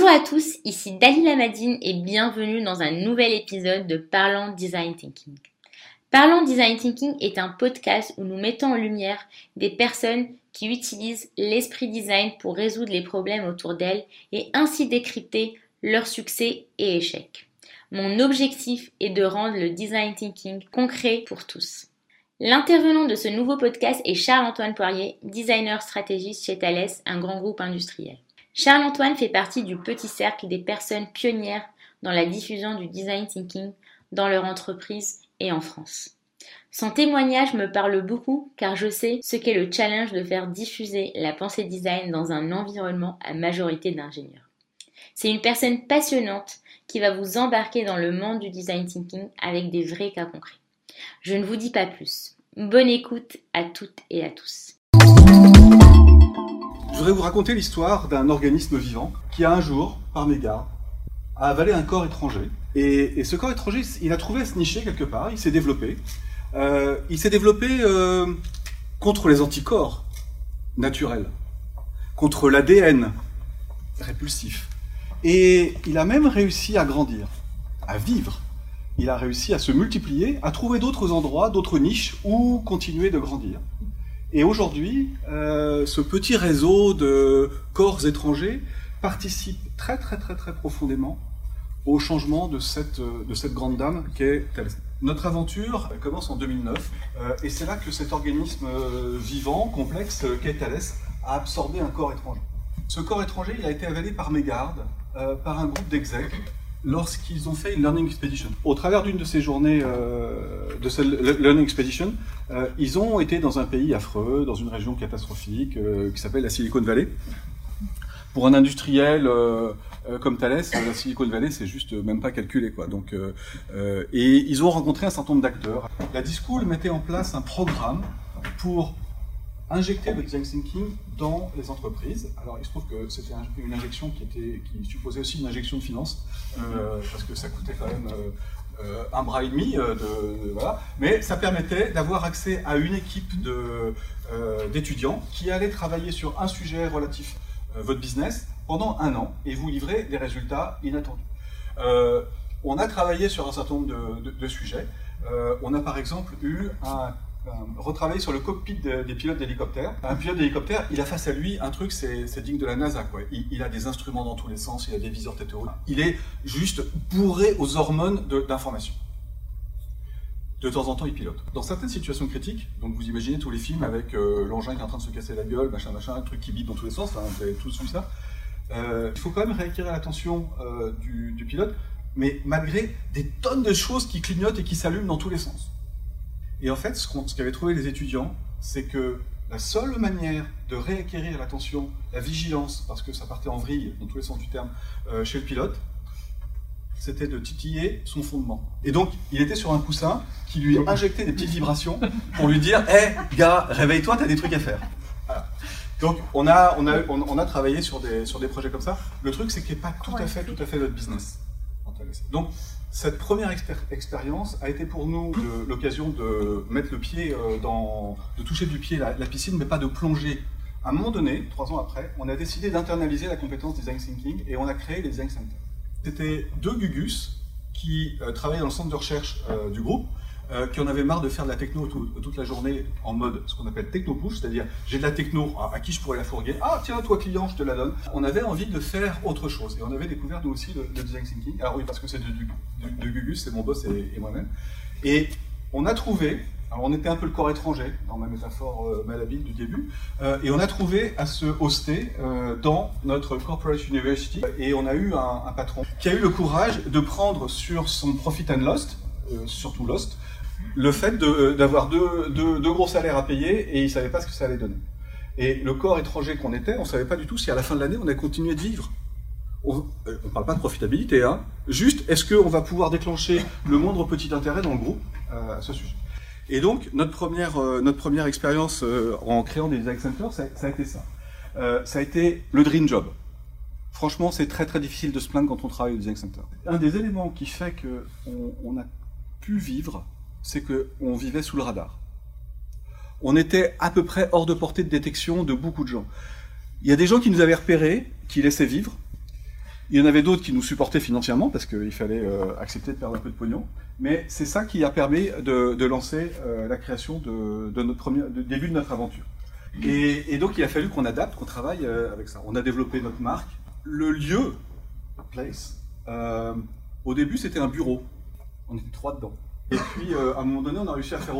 Bonjour à tous, ici Dalila Madine et bienvenue dans un nouvel épisode de Parlant Design Thinking. Parlant Design Thinking est un podcast où nous mettons en lumière des personnes qui utilisent l'esprit design pour résoudre les problèmes autour d'elles et ainsi décrypter leurs succès et échecs. Mon objectif est de rendre le design thinking concret pour tous. L'intervenant de ce nouveau podcast est Charles-Antoine Poirier, designer stratégiste chez Thales, un grand groupe industriel. Charles-Antoine fait partie du petit cercle des personnes pionnières dans la diffusion du design thinking dans leur entreprise et en France. Son témoignage me parle beaucoup car je sais ce qu'est le challenge de faire diffuser la pensée design dans un environnement à majorité d'ingénieurs. C'est une personne passionnante qui va vous embarquer dans le monde du design thinking avec des vrais cas concrets. Je ne vous dis pas plus. Bonne écoute à toutes et à tous. Je voudrais vous raconter l'histoire d'un organisme vivant qui a un jour, par mégarde, a avalé un corps étranger. Et, ce corps étranger, il a trouvé à se nicher quelque part, il s'est développé. Euh, il s'est développé euh, contre les anticorps naturels, contre l'ADN répulsif, et il a même réussi à grandir, à vivre. Il a réussi à se multiplier, à trouver d'autres endroits, d'autres niches où continuer de grandir. Et aujourd'hui, euh, ce petit réseau de corps étrangers participe très très très très profondément au changement de cette, de cette grande dame qui est. Notre aventure commence en 2009 euh, et c'est là que cet organisme euh, vivant, complexe, qu'est Thales, a absorbé un corps étranger. Ce corps étranger, il a été avalé par mégarde euh, par un groupe d'execs lorsqu'ils ont fait une Learning Expedition. Au travers d'une de ces journées euh, de cette Learning Expedition, euh, ils ont été dans un pays affreux, dans une région catastrophique qui s'appelle la Silicon Valley. Pour un industriel comme Thales, la Silicon Valley, c'est juste même pas calculé. Quoi. Donc, et ils ont rencontré un certain nombre d'acteurs. La Discool mettait en place un programme pour injecter le design thinking dans les entreprises. Alors, il se trouve que c'était une injection qui, était, qui supposait aussi une injection de finances, euh, parce que ça coûtait quand même euh, euh, un bras et demi, de, voilà. mais ça permettait d'avoir accès à une équipe d'étudiants qui allaient travailler sur un sujet relatif à votre business pendant un an et vous livrer des résultats inattendus. on a travaillé sur un certain nombre de, de sujets. on a par exemple eu un euh, retravailler sur le cockpit des pilotes d'hélicoptère. Un pilote d'hélicoptère, il a face à lui un truc, c'est digne de la NASA. Quoi. Il, a des instruments dans tous les sens, il a des viseurs tête Il est juste bourré aux hormones d'information. De, temps en temps, il pilote. Dans certaines situations critiques, donc vous imaginez tous les films avec euh, l'engin qui est en train de se casser la gueule, machin, machin, un truc qui bip dans tous les sens, vous avez tous vu ça. Euh, il faut quand même réacquérir l'attention du pilote, mais malgré des tonnes de choses qui clignotent et qui s'allument dans tous les sens. Et en fait, ce qu'avaient trouvé les étudiants, c'est que la seule manière de réacquérir l'attention, la vigilance, parce que ça partait en vrille, dans tous les sens du terme, euh, chez le pilote, c'était de titiller son fondement. Et donc, il était sur un coussin qui lui injectait des petites vibrations pour lui dire Hé, gars, réveille-toi, t'as des trucs à faire. Donc, on a, on, a, on, a travaillé sur des, sur des projets comme ça. Le truc, c'est qu'il n'est pas tout à fait, tout à fait notre business. Donc, cette première expérience a été pour nous l'occasion de mettre le pied euh, dans, de toucher du pied la, piscine, mais pas de plonger. À un moment donné, trois ans après, on a décidé d'internaliser la compétence design thinking et on a créé les design centers. C'était deux Gugus qui euh, travaillaient dans le centre de recherche euh, du groupe euh, qui en avait marre de faire de la techno toute la journée en mode ce qu'on appelle techno-push, c'est-à-dire j'ai de la techno, à, qui je pourrais la fourguer Ah tiens, toi client, je te la donne. On avait envie de faire autre chose et on avait découvert nous aussi le, design thinking. Alors oui, parce que c'est de, Gugus, c'est mon boss et, moi-même. Et on a trouvé, alors on était un peu le corps étranger, dans ma métaphore euh, malhabile du début, euh, et on a trouvé à se hoster dans notre corporate university et on a eu un, un, patron qui a eu le courage de prendre sur son profit and lost, surtout lost, le fait euh, d'avoir deux, gros salaires à payer et ils ne savaient pas ce que ça allait donner. Et le corps étranger qu'on était, on ne savait pas du tout si à la fin de l'année on allait continuer de vivre. On ne euh, parle pas de profitabilité, hein. juste est-ce qu'on va pouvoir déclencher le moindre petit intérêt dans le groupe euh, à ce sujet? Et donc notre première, première expérience en créant des design centers, ça, a été ça. ça a été le dream job. Franchement, c'est très très difficile de se plaindre quand on travaille au design center. Un des éléments qui fait qu'on on a pu vivre c'est qu'on vivait sous le radar. On était à peu près hors de portée de détection de beaucoup de gens. Il y a des gens qui nous avaient repérés, qui laissaient vivre, Il y en avait d'autres qui nous supportaient financièrement parce qu'il fallait euh, accepter de perdre un peu de pognon. Mais c'est ça qui a permis de, lancer euh, la création de, notre premier, début de notre aventure. Et, donc il a fallu qu'on adapte, qu'on travaille euh, avec ça. On a développé notre marque. Le lieu, place, au début c'était un bureau. On était trois dedans. Et puis, euh, à un moment donné, on a réussi à faire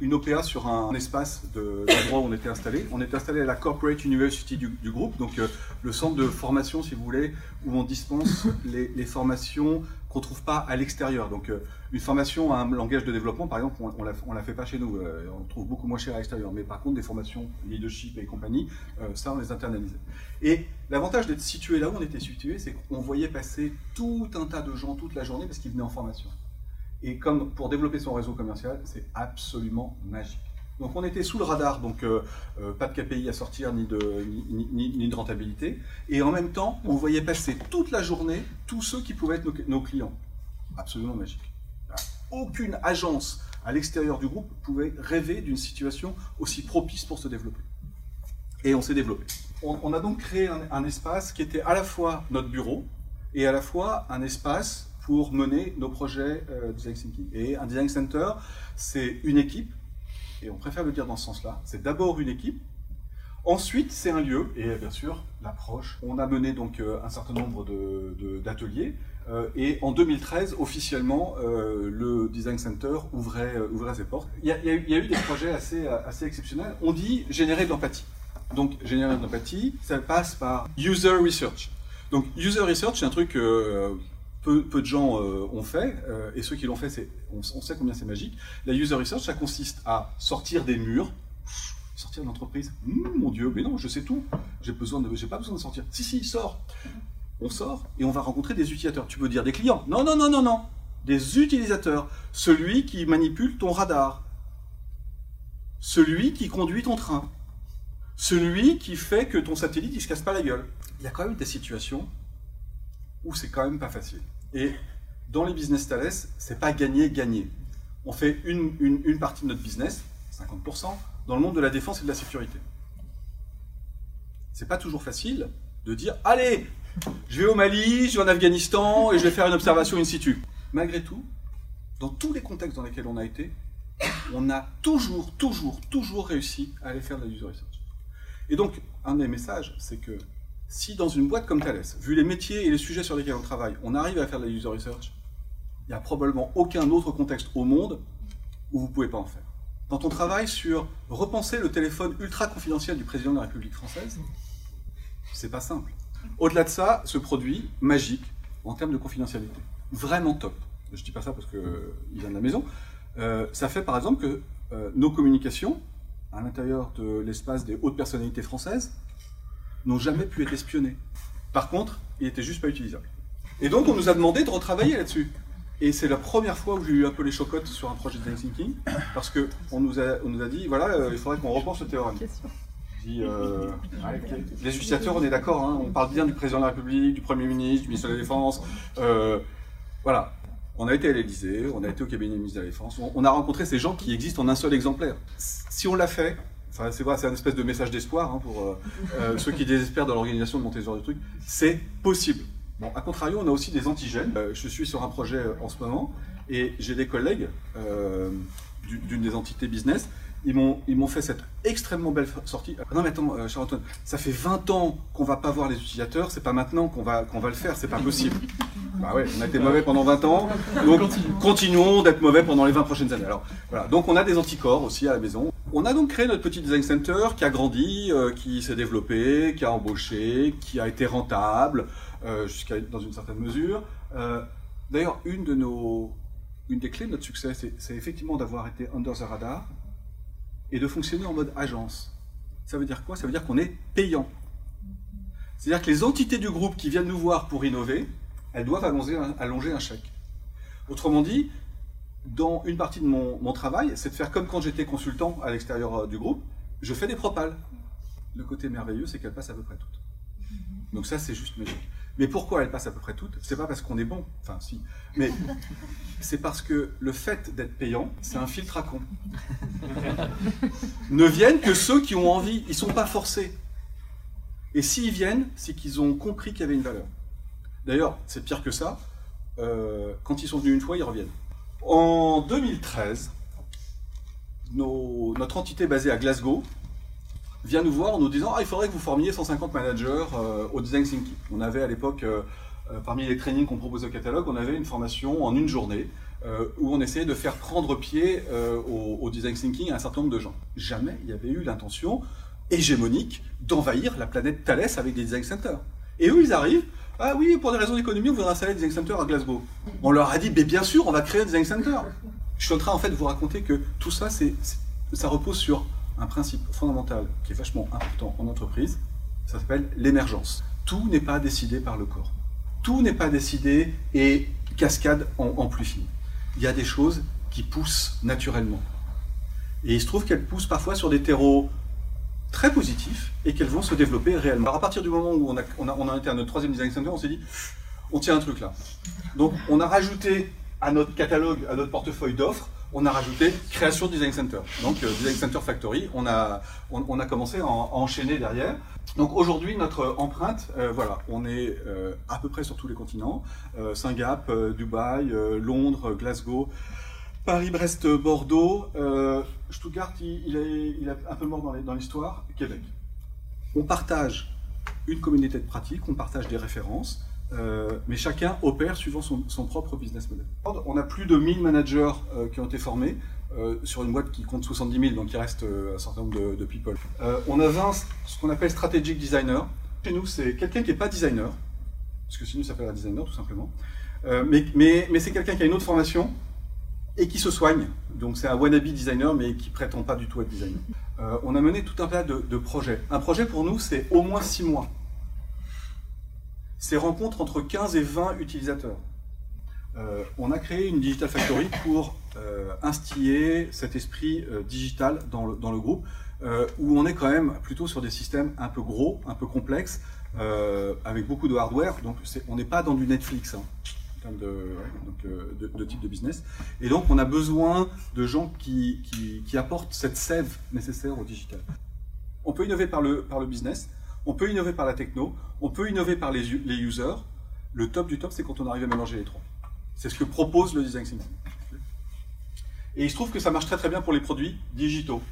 une OPA sur un, espace de l'endroit où on était installé. On était installé à la Corporate University du, groupe, donc euh, le centre de formation, si vous voulez, où on dispense les, formations qu'on ne trouve pas à l'extérieur. Donc, euh, une formation à un langage de développement, par exemple, on ne la, fait pas chez nous. on trouve beaucoup moins cher à l'extérieur. Mais par contre, des formations leadership et compagnie, ça, on les internalisait. Et l'avantage d'être situé là où on était situé, c'est qu'on voyait passer tout un tas de gens toute la journée parce qu'ils venaient en formation. Et comme pour développer son réseau commercial, c'est absolument magique. Donc on était sous le radar, donc euh, euh, pas de KPI à sortir ni de, ni, de rentabilité. Et en même temps, on voyait passer toute la journée tous ceux qui pouvaient être nos, clients. Absolument magique. Aucune agence à l'extérieur du groupe pouvait rêver d'une situation aussi propice pour se développer. Et on s'est développé. On, a donc créé un, un espace qui était à la fois notre bureau et à la fois un espace pour mener nos projets euh, design thinking. Et un design center, c'est une équipe, et on préfère le dire dans ce sens-là. C'est d'abord une équipe, ensuite c'est un lieu, et bien sûr l'approche. On a mené donc euh, un certain nombre d'ateliers, euh, et en 2013, officiellement, le Design Center ouvrait, ouvrait ses portes. Il y, a, il y, a, eu des projets assez, assez exceptionnels. On dit générer de l'empathie. Donc, générer de l'empathie, ça passe par user research. Donc, user research, c'est un truc peu, de gens euh, ont fait, euh, et ceux qui l'ont fait, on, sait combien c'est magique. La user research, ça consiste à sortir des murs, sortir de l'entreprise. Hum, mon Dieu, mais non, je sais tout. J'ai besoin pas besoin de sortir. Si, si, sort. On sort et on va rencontrer des utilisateurs. Tu peux dire des clients. Non, non, non, non, non. Des utilisateurs. Celui qui manipule ton radar. Celui qui conduit ton train. Celui qui fait que ton satellite il se casse pas la gueule. Il y a quand même des situations où c'est quand même pas facile. Et dans les business Thales, c'est pas gagner-gagner. On fait une, une, partie de notre business, 50%, dans le monde de la défense et de la sécurité. C'est pas toujours facile de dire allez, je vais au Mali, je vais en Afghanistan et je vais faire une observation in situ. Malgré tout, dans tous les contextes dans lesquels on a été, on a toujours, toujours, toujours réussi à aller faire de la user research. Et donc, un des messages, c'est que si dans une boîte comme Thales, vu les métiers et les sujets sur lesquels on travaille, on arrive à faire de la user research, il n'y a probablement aucun autre contexte au monde où vous ne pouvez pas en faire. Quand on travaille sur repenser le téléphone ultra confidentiel du président de la République française, c'est pas simple. Au-delà de ça, ce produit magique en termes de confidentialité, vraiment top. Je ne dis pas ça parce qu'il vient de la maison. Euh, ça fait par exemple que euh, nos communications à l'intérieur de l'espace des hautes personnalités françaises n'ont jamais pu être espionnés. Par contre, il était juste pas utilisable. Et donc, on nous a demandé de retravailler là-dessus. Et c'est la première fois où j'ai eu un peu les chocottes sur un projet de design thinking, parce qu'on nous, a, on nous a dit, voilà, euh, il faudrait qu'on repense le théorème. Dit, euh, Les utilisateurs, on est d'accord, hein, on parle bien du président de la République, du Premier ministre, du ministre de la Défense. Euh, voilà. On a été à l'Élysée, on a été au cabinet du ministre de la Défense, on, on a rencontré ces gens qui existent en un seul exemplaire. Si on l'a fait, c'est vrai, c'est un espèce de message d'espoir hein, pour euh, euh, ceux qui désespèrent dans l'organisation de monter ce genre de truc. C'est possible. Bon, à contrario, on a aussi des antigènes. Euh, je suis sur un projet en ce moment et j'ai des collègues d'une des entités business. Ils m'ont, ils m'ont fait cette extrêmement belle sortie. non, mais attends, Charles-Antoine, ça fait 20 ans qu'on va pas voir les utilisateurs, c'est pas maintenant qu'on va, qu'on va le faire, c'est pas possible. bah ouais, on a été mauvais pendant 20 ans, donc continuons d'être mauvais pendant les 20 prochaines années. Alors, voilà. Donc on a des anticorps aussi à la maison. On a donc créé notre petit design center qui a grandi, euh, qui s'est développé, qui a embauché, qui a été rentable euh, jusqu'à dans une certaine mesure. Euh, d'ailleurs, une des clés de notre succès, c'est effectivement d'avoir été under the radar et de fonctionner en mode agence. Ça veut dire quoi? Ça veut dire qu'on est payant. C'est-à-dire que les entités du groupe qui viennent nous voir pour innover, elles doivent allonger allonger un chèque. Autrement dit, dans une partie de mon, travail, c'est de faire comme quand j'étais consultant à l'extérieur euh, du groupe, je fais des propales. Le côté merveilleux, c'est qu'elles passent à peu près toutes. Donc ça, c'est juste magique. Mais pourquoi elles passent à peu près toutes? C'est pas parce qu'on est bon, enfin si, mais c'est parce que le fait d'être payant, c'est un filtre à con. ne viennent que ceux qui ont envie, ils sont pas forcés. Et s'ils viennent, c'est qu'ils ont compris qu'il y avait une valeur. D'ailleurs, c'est pire que ça. Euh, quand ils sont venus une fois, ils reviennent. En 2013, notre entité basée à Glasgow vient nous voir en nous disant ah, il faudrait que vous formiez 150 managers euh, au design thinking. On avait à l'époque, euh, parmi les trainings qu'on proposait au catalogue, on avait une formation en une journée où on essayait de faire prendre pied au, au, design thinking à un certain nombre de gens. Jamais il y avait eu l'intention hégémonique d'envahir la planète Thalès avec des design centers. Et eux, ils arrivent, ah oui, pour des raisons d'économie, on voudrait installer design center à Glasgow. On leur a dit, mais bien sûr, on va créer design center. Je suis en train en fait de vous raconter que tout ça, c'est, ça repose sur un principe fondamental qui est vachement important en entreprise. Ça s'appelle l'émergence. Tout n'est pas décidé par le corps. Tout n'est pas décidé et cascade en, en plus fine. Il y a des choses qui poussent naturellement. Et il se trouve qu'elles poussent parfois sur des terreaux très positifs et qu'elles vont se développer réellement. Alors à partir du moment où on a, on a, on a été à notre troisième design center, on s'est dit, on tient un truc là. Donc on a rajouté à notre catalogue, à notre portefeuille d'offres, on a rajouté création design center. Donc euh, design center factory, on a, on, a commencé à, enchaîner derrière. Donc aujourd'hui notre empreinte, euh, voilà, on est euh, à peu près sur tous les continents, Singapour, Dubaï, Londres, Glasgow. Paris, Brest, Bordeaux, euh, Stuttgart, il, est, un peu mort dans l'histoire, Québec. On partage une communauté de pratiques, on partage des références, euh, mais chacun opère suivant son, propre business model. On a plus de 1000 managers euh, qui ont été formés sur une boîte qui compte 70 000, donc il reste un certain nombre de, people. on a 20, ce qu'on appelle strategic designer. Chez nous, c'est quelqu'un qui n'est pas designer, parce que sinon ça s'appelle un designer tout simplement, mais, mais c'est quelqu'un qui a une autre formation, et qui se soigne. Donc c'est un wannabe designer, mais qui prétend pas du tout être designer. Euh, on a mené tout un tas de, projets. Un projet pour nous, c'est au moins six mois. C'est rencontres entre 15 et 20 utilisateurs. Euh, on a créé une Digital Factory pour euh, instiller cet esprit digital dans le, dans le groupe, où on est quand même plutôt sur des systèmes un peu gros, un peu complexes, avec beaucoup de hardware. Donc on n'est pas dans du Netflix. Hein de, de, type de business. Et donc, on a besoin de gens qui, qui, apportent cette sève nécessaire au digital. On peut innover par le, par le business, on peut innover par la techno, on peut innover par les, les users. Le top du top, c'est quand on arrive à mélanger les trois. C'est ce que propose le design thinking. Et il se trouve que ça marche très très bien pour les produits digitaux.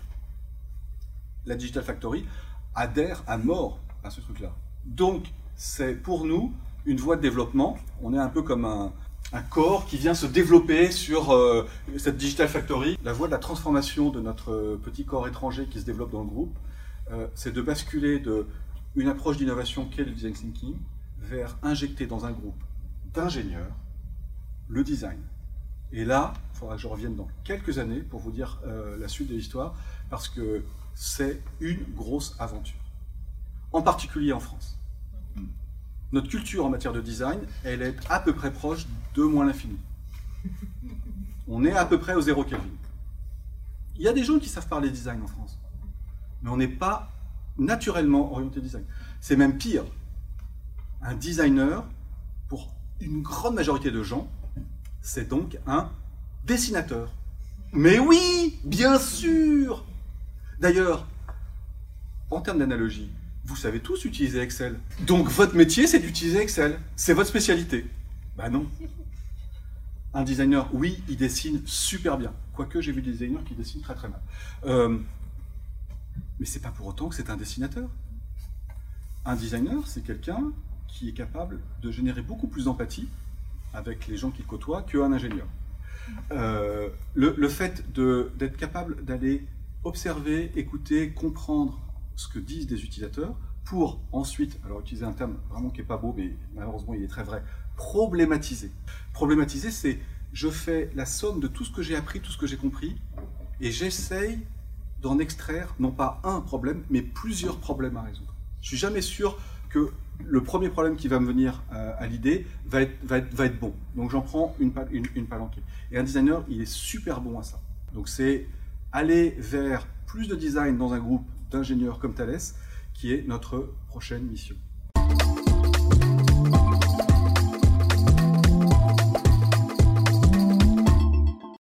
La Digital Factory adhère à mort à ce truc-là. Donc, c'est pour nous une voie de développement. On est un peu comme un, corps qui vient se développer sur euh, cette Digital Factory. La voie de la transformation de notre petit corps étranger qui se développe dans le groupe, euh, c'est de basculer de approche d'innovation qu'est le design thinking vers injecter dans un groupe d'ingénieurs le design. Et là, il faudra que je revienne dans quelques années pour vous dire euh, la suite de l'histoire, parce que c'est une grosse aventure, en particulier en France notre culture en matière de design, elle est à peu près proche de moins l'infini. On est à peu près au zéro Kelvin. Il y a des gens qui savent parler design en France, mais on n'est pas naturellement orienté design. C'est même pire. Un designer, pour une grande majorité de gens, c'est donc un dessinateur. Mais oui, bien sûr D'ailleurs, en termes d'analogie, vous savez tous utiliser Excel. Donc votre métier, c'est d'utiliser Excel. C'est votre spécialité. Ben non. Un designer, oui, il dessine super bien. Quoique j'ai vu des designers qui dessinent très très mal. Euh, mais c'est pas pour autant que c'est un dessinateur. Un designer, c'est quelqu'un qui est capable de générer beaucoup plus d'empathie avec les gens qu'il côtoie qu'un ingénieur. Euh, le, fait d'être capable d'aller observer, écouter, comprendre ce que disent des utilisateurs pour ensuite, alors utiliser un terme vraiment qui n'est pas beau, mais malheureusement il est très vrai, problématiser. Problématiser, c'est je fais la somme de tout ce que j'ai appris, tout ce que j'ai compris, et j'essaye d'en extraire non pas un problème, mais plusieurs problèmes à résoudre. Je suis jamais sûr que le premier problème qui va me venir euh, à l'idée va être, bon. Donc j'en prends une, une, une palanquée. Et un designer, il est super bon à ça. Donc c'est aller vers plus de design dans un groupe d'ingénieurs comme Thales, qui est notre prochaine mission.